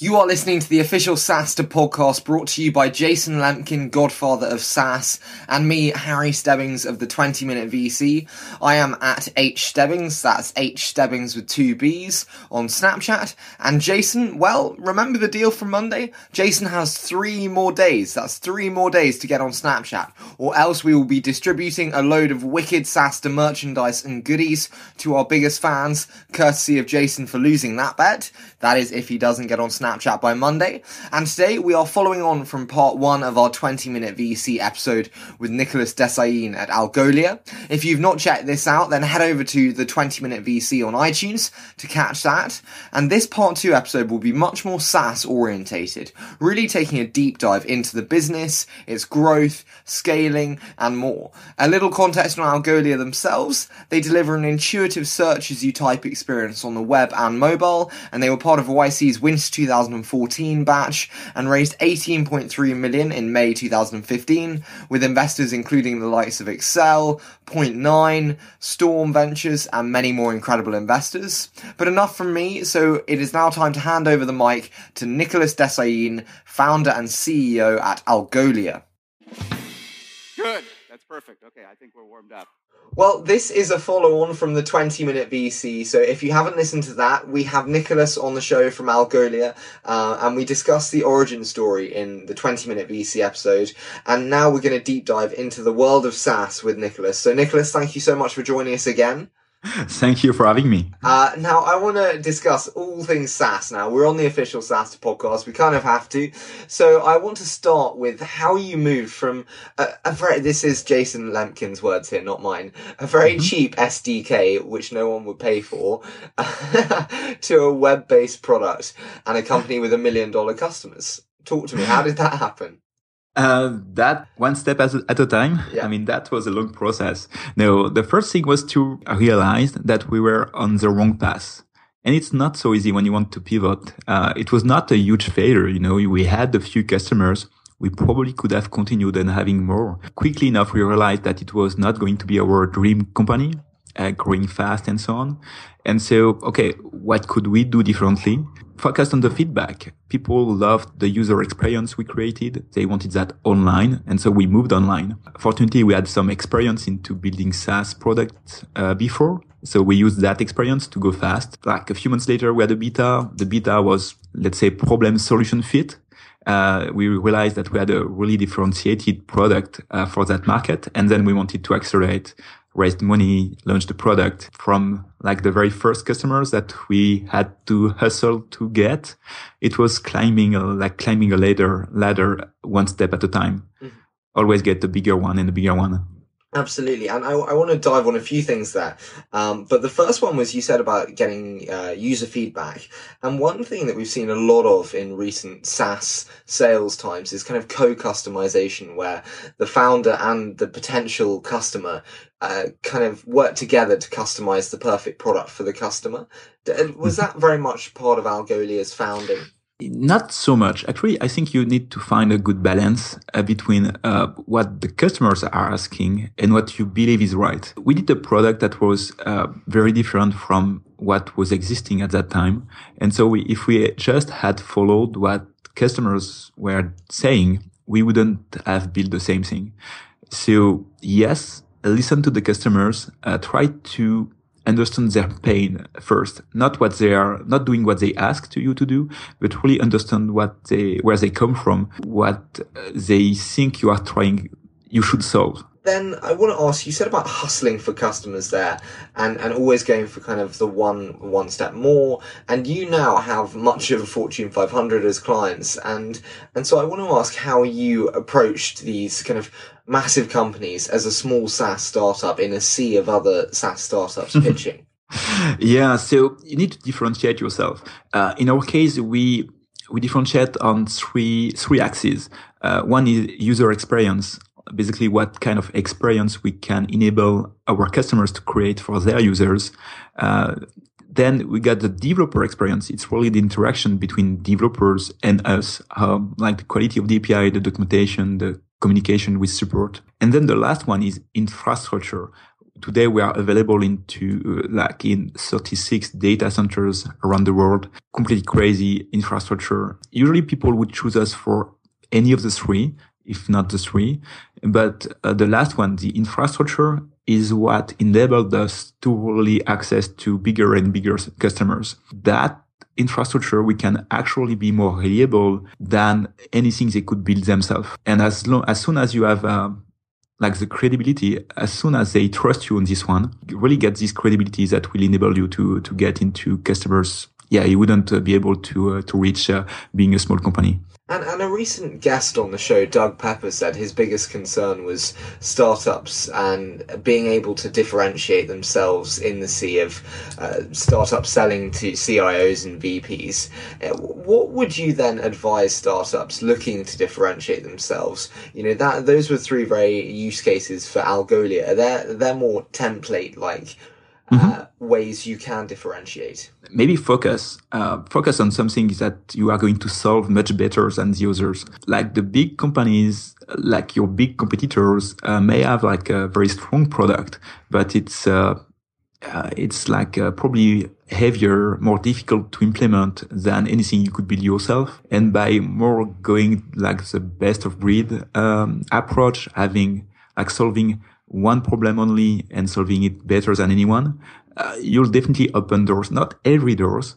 You are listening to the official SaaStr podcast brought to you by Jason Lemkin, godfather of SaaS, and me, Harry Stebbings of the 20 Minute VC. I am at H Stebbings, that's H Stebbings with two B's, on Snapchat. And Jason, well, remember the deal from Monday? Jason has three more days, that's three more days to get on Snapchat, or else we will be distributing a load of wicked SaaStr merchandise and goodies to our biggest fans, courtesy of Jason for losing that bet. That is if he doesn't get on Snapchat Snapchat by Monday. And today we are following on from part one of our 20 minute VC episode with Nicolas Dessaigne at Algolia. If you've not checked this out, then head over to the 20 minute VC on iTunes to catch that. And this part two episode will be much more SaaS orientated, really taking a deep dive into the business, its growth, scaling, and more. A little context on Algolia themselves. They deliver an intuitive search as you type experience on the web and mobile, and they were part of YC's Winter 2000 2014 batch and raised 18.3 million in May 2015 with investors including the likes of Accel, Point9, Storm Ventures and many more incredible investors. But enough from me, so it is now time to hand over the mic to Nicolas Dessaigne, founder and CEO at Algolia. Good. That's perfect. Okay, I think we're warmed up. Well, this is a follow on from the 20 minute VC. So if you haven't listened to that, we have Nicolas on the show from Algolia, uh, and we discuss the origin story in the 20 minute VC episode. And now we're going to deep dive into the world of SaaS with Nicolas. So, Nicolas, thank you so much for joining us again. Thank you for having me. Uh, now, I want to discuss all things SaaS now. We're on the official SaaS podcast. We kind of have to. So I want to start with how you moved from a, a very, this is Jason Lemkin's words here, not mine, a very mm-hmm. cheap SDK, which no one would pay for, to a web-based product and a company with a million dollar customers. Talk to me. How did that happen? Uh, that one step at, at a time. Yeah. I mean, that was a long process. No, the first thing was to realize that we were on the wrong path. And it's not so easy when you want to pivot. Uh, it was not a huge failure. You know, we had a few customers. We probably could have continued and having more. Quickly enough, we realized that it was not going to be our dream company, uh, growing fast and so on. And so, okay, what could we do differently? Focused on the feedback. People loved the user experience we created. They wanted that online. And so we moved online. Fortunately, we had some experience into building SaaS products uh, before. So we used that experience to go fast. Like a few months later, we had a beta. The beta was, let's say, problem solution fit. Uh, we realized that we had a really differentiated product uh, for that market. And then we wanted to accelerate raised money, launched the product from like the very first customers that we had to hustle to get. It was climbing a, like climbing a ladder, ladder one step at a time. Mm-hmm. Always get the bigger one and the bigger one. Absolutely, and I, I want to dive on a few things there. Um, but the first one was you said about getting uh, user feedback, and one thing that we've seen a lot of in recent SaaS sales times is kind of co-customization, where the founder and the potential customer uh, kind of work together to customize the perfect product for the customer. Was that very much part of Algolia's founding? Not so much. Actually, I think you need to find a good balance uh, between uh, what the customers are asking and what you believe is right. We did a product that was uh, very different from what was existing at that time. And so we, if we just had followed what customers were saying, we wouldn't have built the same thing. So yes, listen to the customers, uh, try to understand their pain first, not what they are, not doing what they ask to you to do, but really understand what they, where they come from, what uh, they think you are trying, you should solve then I want to ask you said about hustling for customers there and, and always going for kind of the one one step more and you now have much of a Fortune 500 as clients and and so I want to ask how you approached these kind of massive companies as a small SaaS startup in a sea of other SaaS startups pitching yeah so you need to differentiate yourself uh, in our case we we differentiate on three three axes. Uh, one is user experience basically what kind of experience we can enable our customers to create for their users. Uh, then we got the developer experience. It's really the interaction between developers and us, um, like the quality of the API, the documentation, the communication with support. And then the last one is infrastructure. Today we are available into uh, like in 36 data centers around the world. Completely crazy infrastructure. Usually people would choose us for any of the three, if not the three. But uh, the last one, the infrastructure is what enabled us to really access to bigger and bigger customers. That infrastructure, we can actually be more reliable than anything they could build themselves. And as long, as soon as you have, uh, like the credibility, as soon as they trust you on this one, you really get this credibility that will enable you to, to get into customers. Yeah, you wouldn't uh, be able to, uh, to reach uh, being a small company. And, and a recent guest on the show, Doug Pepper, said his biggest concern was startups and being able to differentiate themselves in the sea of uh, startups selling to CIOs and VPs. What would you then advise startups looking to differentiate themselves? You know, that those were three very use cases for Algolia. They're they're more template like mm-hmm. uh, ways you can differentiate? Maybe focus. Uh, focus on something that you are going to solve much better than the others. Like the big companies, like your big competitors, uh, may have like a very strong product, but it's uh, uh, it's like uh, probably heavier, more difficult to implement than anything you could build yourself. And by more going like the best of breed um, approach, having like solving one problem only and solving it better than anyone, uh, you'll definitely open doors, not every doors,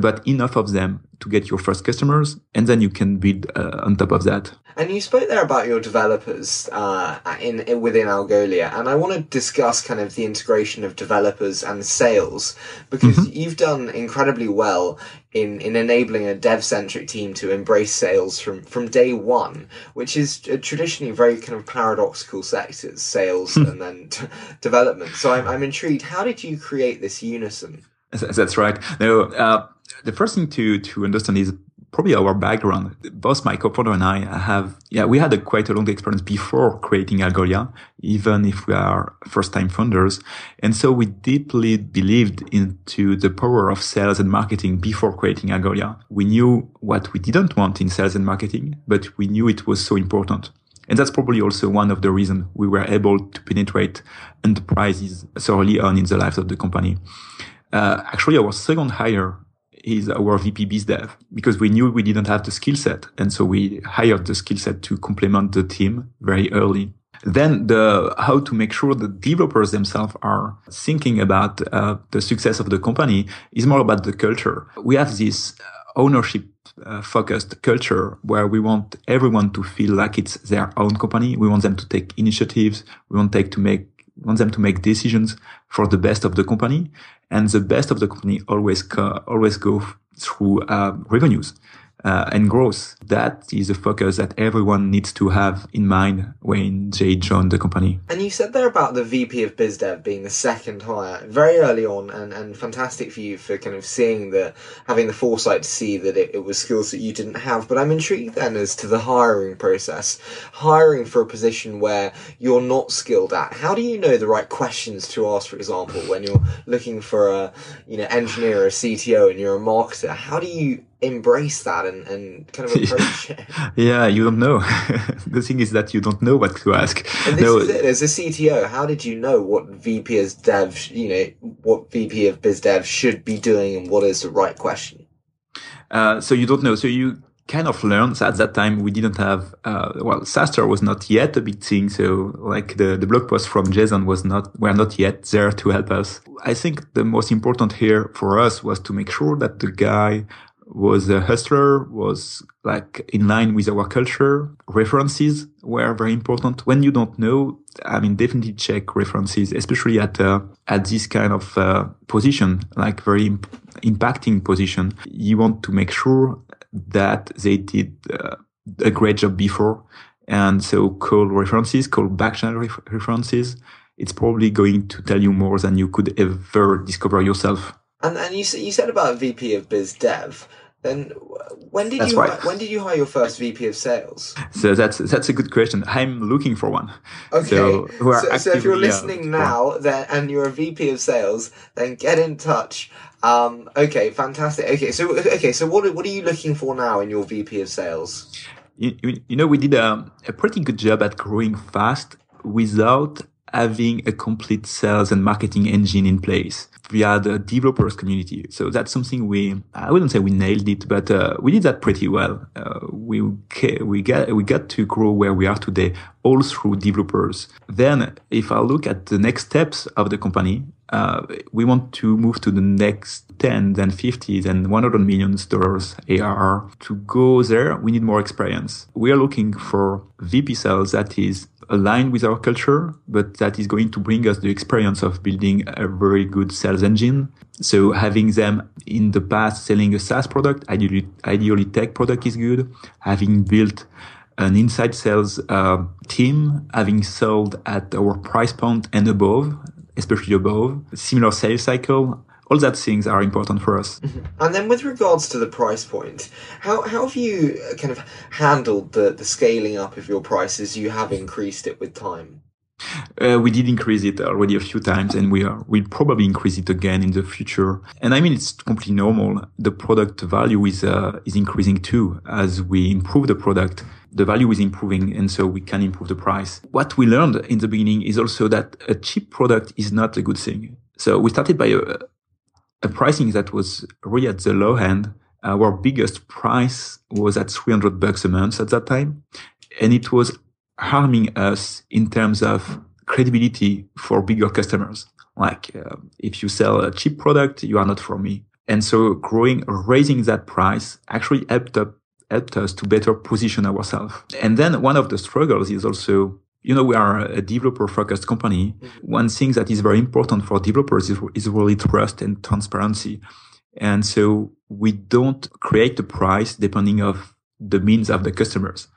but enough of them to get your first customers, and then you can build uh, on top of that. And you spoke there about your developers uh, in, in, within Algolia, and I want to discuss kind of the integration of developers and sales because mm-hmm. you've done incredibly well in in enabling a dev centric team to embrace sales from from day one, which is traditionally very kind of paradoxical sectors, sales hmm. and then t- development. So I'm I'm intrigued. How did you create this unison? That's right. No, uh, the first thing to to understand is probably our background. Both my co-founder and I have, yeah, we had a quite a long experience before creating Algolia, even if we are first-time founders. And so we deeply believed into the power of sales and marketing before creating Algolia. We knew what we didn't want in sales and marketing, but we knew it was so important. And that's probably also one of the reasons we were able to penetrate enterprises so early on in the life of the company. Uh, actually, our second hire is our VP biz dev because we knew we didn't have the skill set. And so we hired the skill set to complement the team very early. Then the how to make sure the developers themselves are thinking about uh, the success of the company is more about the culture. We have this ownership uh, focused culture where we want everyone to feel like it's their own company. We want them to take initiatives. We want take to make want them to make decisions for the best of the company and the best of the company always always go through uh, revenues uh, and growth. That is a focus that everyone needs to have in mind when they join the company. And you said there about the VP of BizDev being the second hire very early on, and, and fantastic for you for kind of seeing the having the foresight to see that it, it was skills that you didn't have. But I'm intrigued then as to the hiring process, hiring for a position where you're not skilled at. How do you know the right questions to ask, for example, when you're looking for a you know engineer, or a CTO, and you're a marketer? How do you embrace that and, and kind of approach it. Yeah, you don't know. the thing is that you don't know what to ask. And this no. is it. As a CTO, how did you know what VP as dev, you know, what VP of biz dev should be doing and what is the right question? Uh, so you don't know. So you kind of learned at that time we didn't have uh, well SaaStr was not yet a big thing so like the, the blog post from jason was not were not yet there to help us i think the most important here for us was to make sure that the guy was a hustler, was like in line with our culture. References were very important. When you don't know, I mean, definitely check references, especially at, uh, at this kind of, uh, position, like very imp- impacting position. You want to make sure that they did uh, a great job before. And so call references, call backchannel ref- references. It's probably going to tell you more than you could ever discover yourself. And and you you said about VP of Biz Dev. Then when did that's you right. when did you hire your first VP of sales? So that's that's a good question. I'm looking for one. Okay. So, so, so if you're listening now, then and you're a VP of sales, then get in touch. Um, okay, fantastic. Okay, so okay, so what what are you looking for now in your VP of sales? You, you, you know, we did a, a pretty good job at growing fast without having a complete sales and marketing engine in place via the developers community. So that's something we, I wouldn't say we nailed it, but uh, we did that pretty well. Uh, we, we got, we got to grow where we are today all through developers. Then if I look at the next steps of the company, uh, we want to move to the next 10, then 50, then 100 million dollars ARR. To go there, we need more experience. We are looking for VP sales that is aligned with our culture, but that is going to bring us the experience of building a very good sales engine. So having them in the past selling a SaaS product, ideally, ideally tech product is good. Having built an inside sales uh, team, having sold at our price point and above, especially above, similar sales cycle, all that things are important for us. Mm-hmm. And then with regards to the price point, how, how have you uh, kind of handled the, the scaling up of your prices? You have increased it with time. Uh, we did increase it already a few times and we are, we'll probably increase it again in the future. And I mean, it's completely normal. The product value is, uh, is increasing too as we improve the product the value is improving and so we can improve the price. What we learned in the beginning is also that a cheap product is not a good thing. So we started by a, a pricing that was really at the low end. Our biggest price was at 300 bucks a month at that time. And it was harming us in terms of credibility for bigger customers. Like, uh, if you sell a cheap product, you are not for me. And so growing, raising that price actually helped up helped us to better position ourselves. And then one of the struggles is also, you know, we are a developer focused company. Mm-hmm. One thing that is very important for developers is, is really trust and transparency. And so we don't create the price depending of the means of the customers.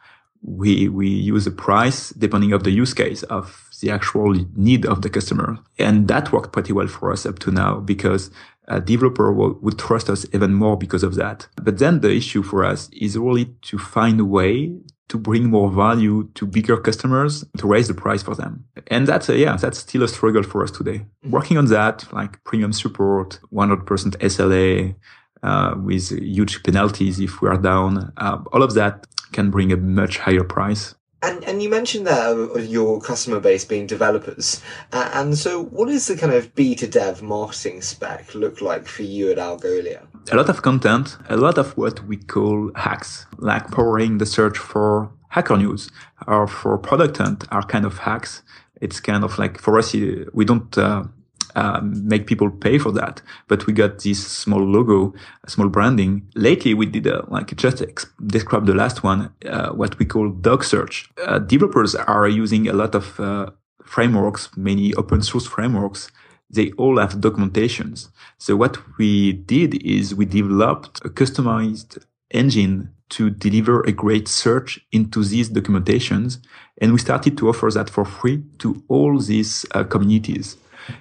We, we use a price depending of the use case of the actual need of the customer. And that worked pretty well for us up to now because a developer will, would trust us even more because of that. But then the issue for us is really to find a way to bring more value to bigger customers to raise the price for them. And that's a, yeah, that's still a struggle for us today. Mm-hmm. Working on that, like premium support, 100% SLA, uh, with huge penalties if we are down, uh, all of that can bring a much higher price. And, and you mentioned there your customer base being developers. Uh, and so, what is the kind of B2 dev marketing spec look like for you at Algolia? A lot of content, a lot of what we call hacks, like powering the search for hacker news or for product hunt are kind of hacks. It's kind of like for us, we don't uh, um, make people pay for that. But we got this small logo, small branding. Lately, we did a, like just ex- describe the last one, uh, what we call DocSearch. Uh, developers are using a lot of uh, frameworks, many open source frameworks. They all have documentations. So what we did is we developed a customized engine to deliver a great search into these documentations. And we started to offer that for free to all these uh, communities.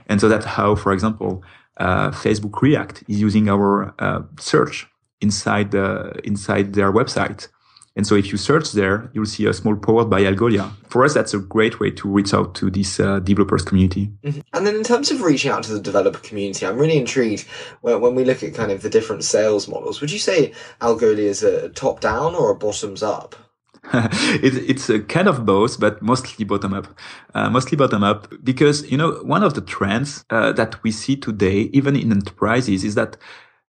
And so that's how, for example, uh, Facebook React is using our uh, search inside the, inside their website. And so if you search there, you'll see a small powered by Algolia. For us, that's a great way to reach out to this uh, developers community. Mm-hmm. And then in terms of reaching out to the developer community, I'm really intrigued when, when we look at kind of the different sales models. Would you say Algolia is a top down or a bottoms up? it, it's a kind of both, but mostly bottom up. Uh, mostly bottom up because, you know, one of the trends uh, that we see today, even in enterprises, is that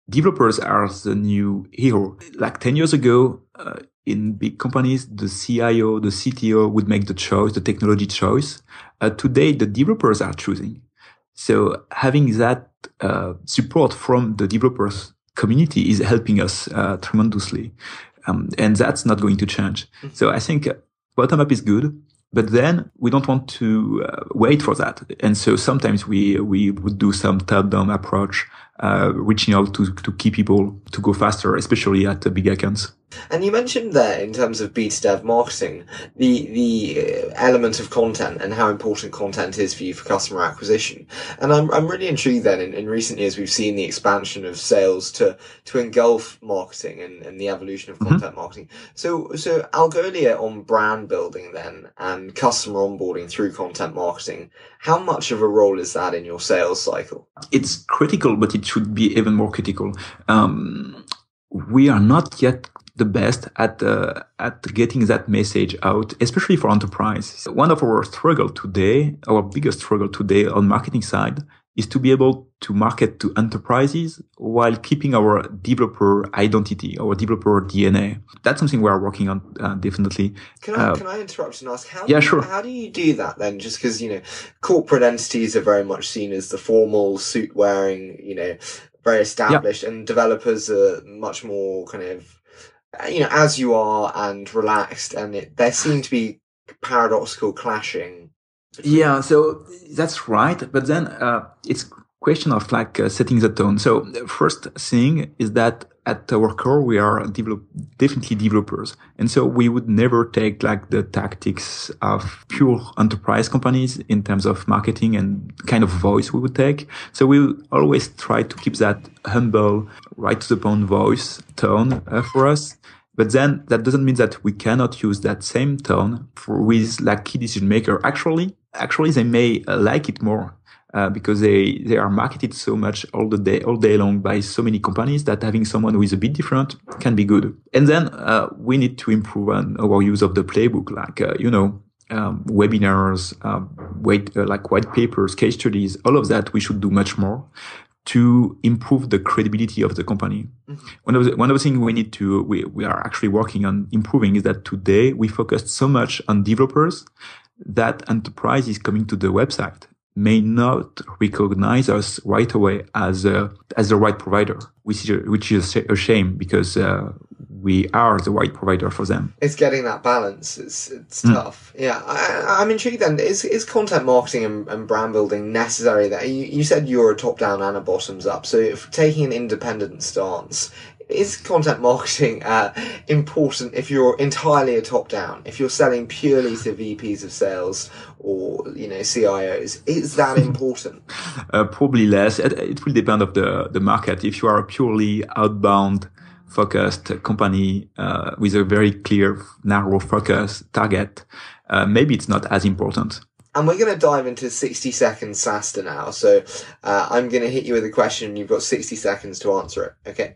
developers are the new hero. Like 10 years ago, uh, in big companies, the CIO, the CTO would make the choice, the technology choice. Uh, today, the developers are choosing. So having that uh, support from the developers community is helping us uh, tremendously. Um, and that's not going to change. Mm-hmm. So I think bottom up is good, but then we don't want to uh, wait for that. And so sometimes we, we would do some top down approach, uh, reaching out to, to key people to go faster, especially at the big accounts. And you mentioned there, in terms of B2 dev marketing, the the uh, element of content and how important content is for you for customer acquisition. And I'm I'm really intrigued. Then, in, in recent years, we've seen the expansion of sales to to engulf marketing and, and the evolution of mm-hmm. content mm-hmm. marketing. So so Algolia on brand building then and customer onboarding through content marketing. How much of a role is that in your sales cycle? It's critical, but it should be even more critical. Um, we are not yet the best at uh, at getting that message out, especially for enterprise. One of our struggle today, our biggest struggle today on marketing side, is to be able to market to enterprises while keeping our developer identity, our developer DNA. That's something we are working on, uh, definitely. Can I, uh, can I interrupt and ask how? Yeah, sure. How do you do that then? Just because you know, corporate entities are very much seen as the formal suit wearing, you know, very established, yeah. and developers are much more kind of, you know, as you are and relaxed, and it, there seem to be paradoxical clashing yeah, so that's right. But then uh, it's question of like uh, setting the tone. So first thing is that at our core we are develop, definitely developers, and so we would never take like the tactics of pure enterprise companies in terms of marketing and kind of voice we would take. So we always try to keep that humble, right to the point voice tone uh, for us. But then that doesn't mean that we cannot use that same tone for with like key decision maker. Actually, actually they may uh, like it more uh, because they they are marketed so much all the day all day long by so many companies that having someone who is a bit different can be good. And then uh, we need to improve on our use of the playbook, like uh, you know. Um, webinars, um, wait, uh, like white papers, case studies, all of that we should do much more to improve the credibility of the company. Mm-hmm. One of the, one of the things we need to, we, we are actually working on improving is that today we focused so much on developers that enterprise is coming to the website may not recognize us right away as a, as the right provider, which is, which is a shame because uh, we are the right provider for them. It's getting that balance. It's it's mm. tough. Yeah, I, am intrigued. Then is is content marketing and, and brand building necessary? There, you, you said you're a top down and a bottoms up. So if taking an independent stance, is content marketing uh, important if you're entirely a top down? If you're selling purely to VPs of sales or you know CIOs, is that important? uh, probably less. It, it, will depend of the the market. If you are a purely outbound focused company uh, with a very clear narrow focus target, uh, maybe it's not as important. And we're going to dive into 60 seconds SaaStr now. So uh, I'm going to hit you with a question. You've got 60 seconds to answer it. Okay.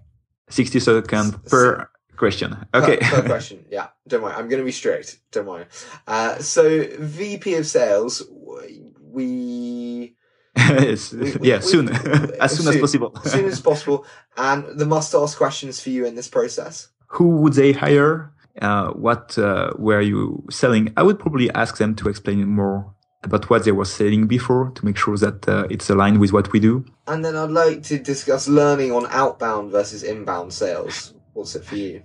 60 seconds per question. Okay. Per, per, question. Yeah. Don't worry. I'm going to be strict. Don't worry. Uh, so VP of sales, we. yes. we, we, yeah, we, soon. as soon, soon, as possible. as soon as possible. And the must ask questions for you in this process. Who would they hire? Uh, what uh, were you selling? I would probably ask them to explain more about what they were selling before to make sure that uh, it's aligned with what we do. And then I'd like to discuss learning on outbound versus inbound sales. What's it for you?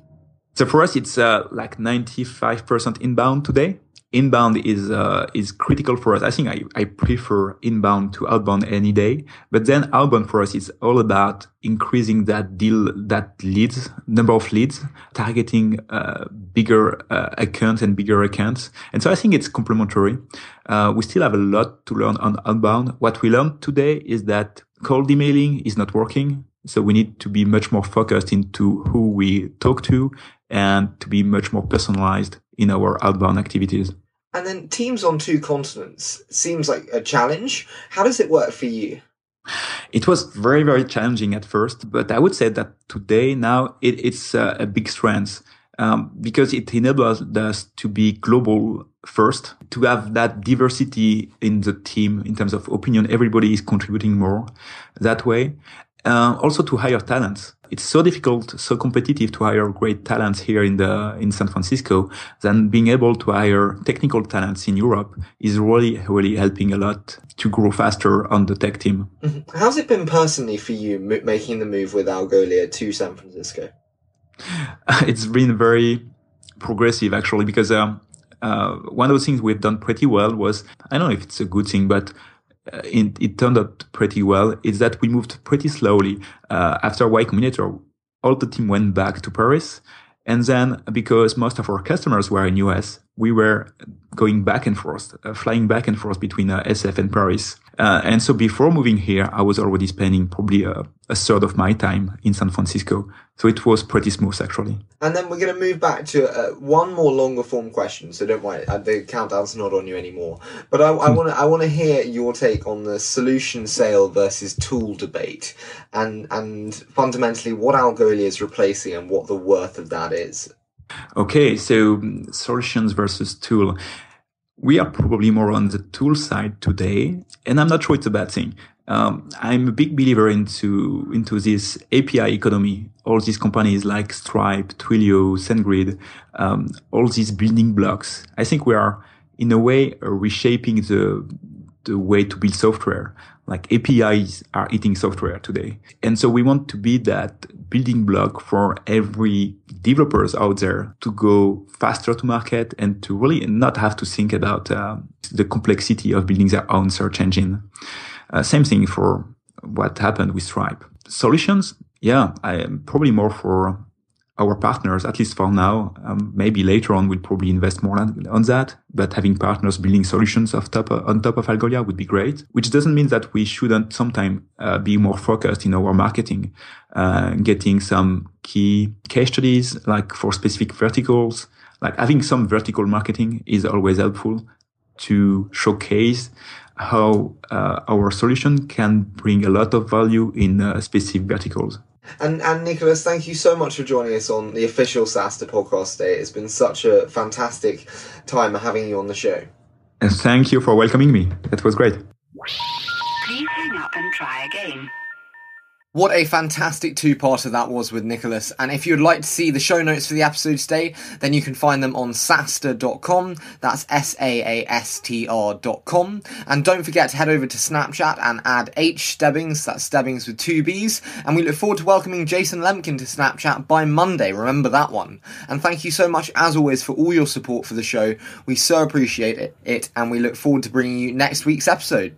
So for us, it's uh, like 95% inbound today inbound is uh, is critical for us. I think I, I prefer inbound to outbound any day. But then outbound for us is all about increasing that deal, that leads, number of leads, targeting uh, bigger uh, accounts and bigger accounts. And so I think it's complementary. Uh, we still have a lot to learn on outbound. What we learned today is that cold emailing is not working. So we need to be much more focused into who we talk to and to be much more personalized in our outbound activities. And then teams on two continents seems like a challenge. How does it work for you? It was very, very challenging at first, but I would say that today now it, it's uh, a big strength um, because it enables us to be global first, to have that diversity in the team in terms of opinion. Everybody is contributing more that way. Uh, also to hire talents it's so difficult, so competitive to hire great talents here in the in San Francisco. Then being able to hire technical talents in Europe is really really helping a lot to grow faster on the tech team. Mm-hmm. How's it been personally for you making the move with Algolia to San Francisco? it's been very progressive actually because um, uh, one of the things we've done pretty well was I don't know if it's a good thing, but uh, it, it, turned out pretty well is that we moved pretty slowly. Uh, after Y Combinator, all the team went back to Paris. And then because most of our customers were in US, we were going back and forth, uh, flying back and forth between uh, SF and Paris. Uh, and so before moving here, I was already spending probably a, a, third of my time in San Francisco. So it was pretty smooth actually. And then we're going to move back to uh, one more longer form question. So don't worry, uh, the countdown's not on you anymore. But I want to I want to hear your take on the solution sale versus tool debate, and and fundamentally what Algolia is replacing and what the worth of that is. Okay, so solutions versus tool we are probably more on the tool side today, and I'm not sure it's a bad thing. Um, I'm a big believer into into this API economy. All these companies like Stripe, Twilio, SendGrid, um, all these building blocks. I think we are in a way reshaping the the way to build software. Like APIs are eating software today, and so we want to be that building block for every developers out there to go faster to market and to really not have to think about uh, the complexity of building their own search engine. Uh, same thing for what happened with Stripe. Solutions, yeah, I am probably more for our partners, at least for now. Um, maybe later on, we'll probably invest more on, on that. But having partners building solutions of top, on top of Algolia would be great, which doesn't mean that we shouldn't sometime uh, be more focused in our marketing, uh, getting some key case studies, like for specific verticals, like having some vertical marketing is always helpful to showcase how uh, our solution can bring a lot of value in uh, specific verticals. And and Nicolas, thank you so much for joining us on the official SaaStr podcast day. It's been such a fantastic time having you on the show. And thank you for welcoming me. It was great. Please hang up and try again. What a fantastic two-parter that was with Nicolas. And if you'd like to see the show notes for the episode today, then you can find them on saastr.com. That's S-A-A-S-T-R.com. And don't forget to head over to Snapchat and add H Stebbings, that's Stebbings with two B's. And we look forward to welcoming Jason Lemkin to Snapchat by Monday. Remember that one. And thank you so much, as always, for all your support for the show. We so appreciate it, it and we look forward to bringing you next week's episode.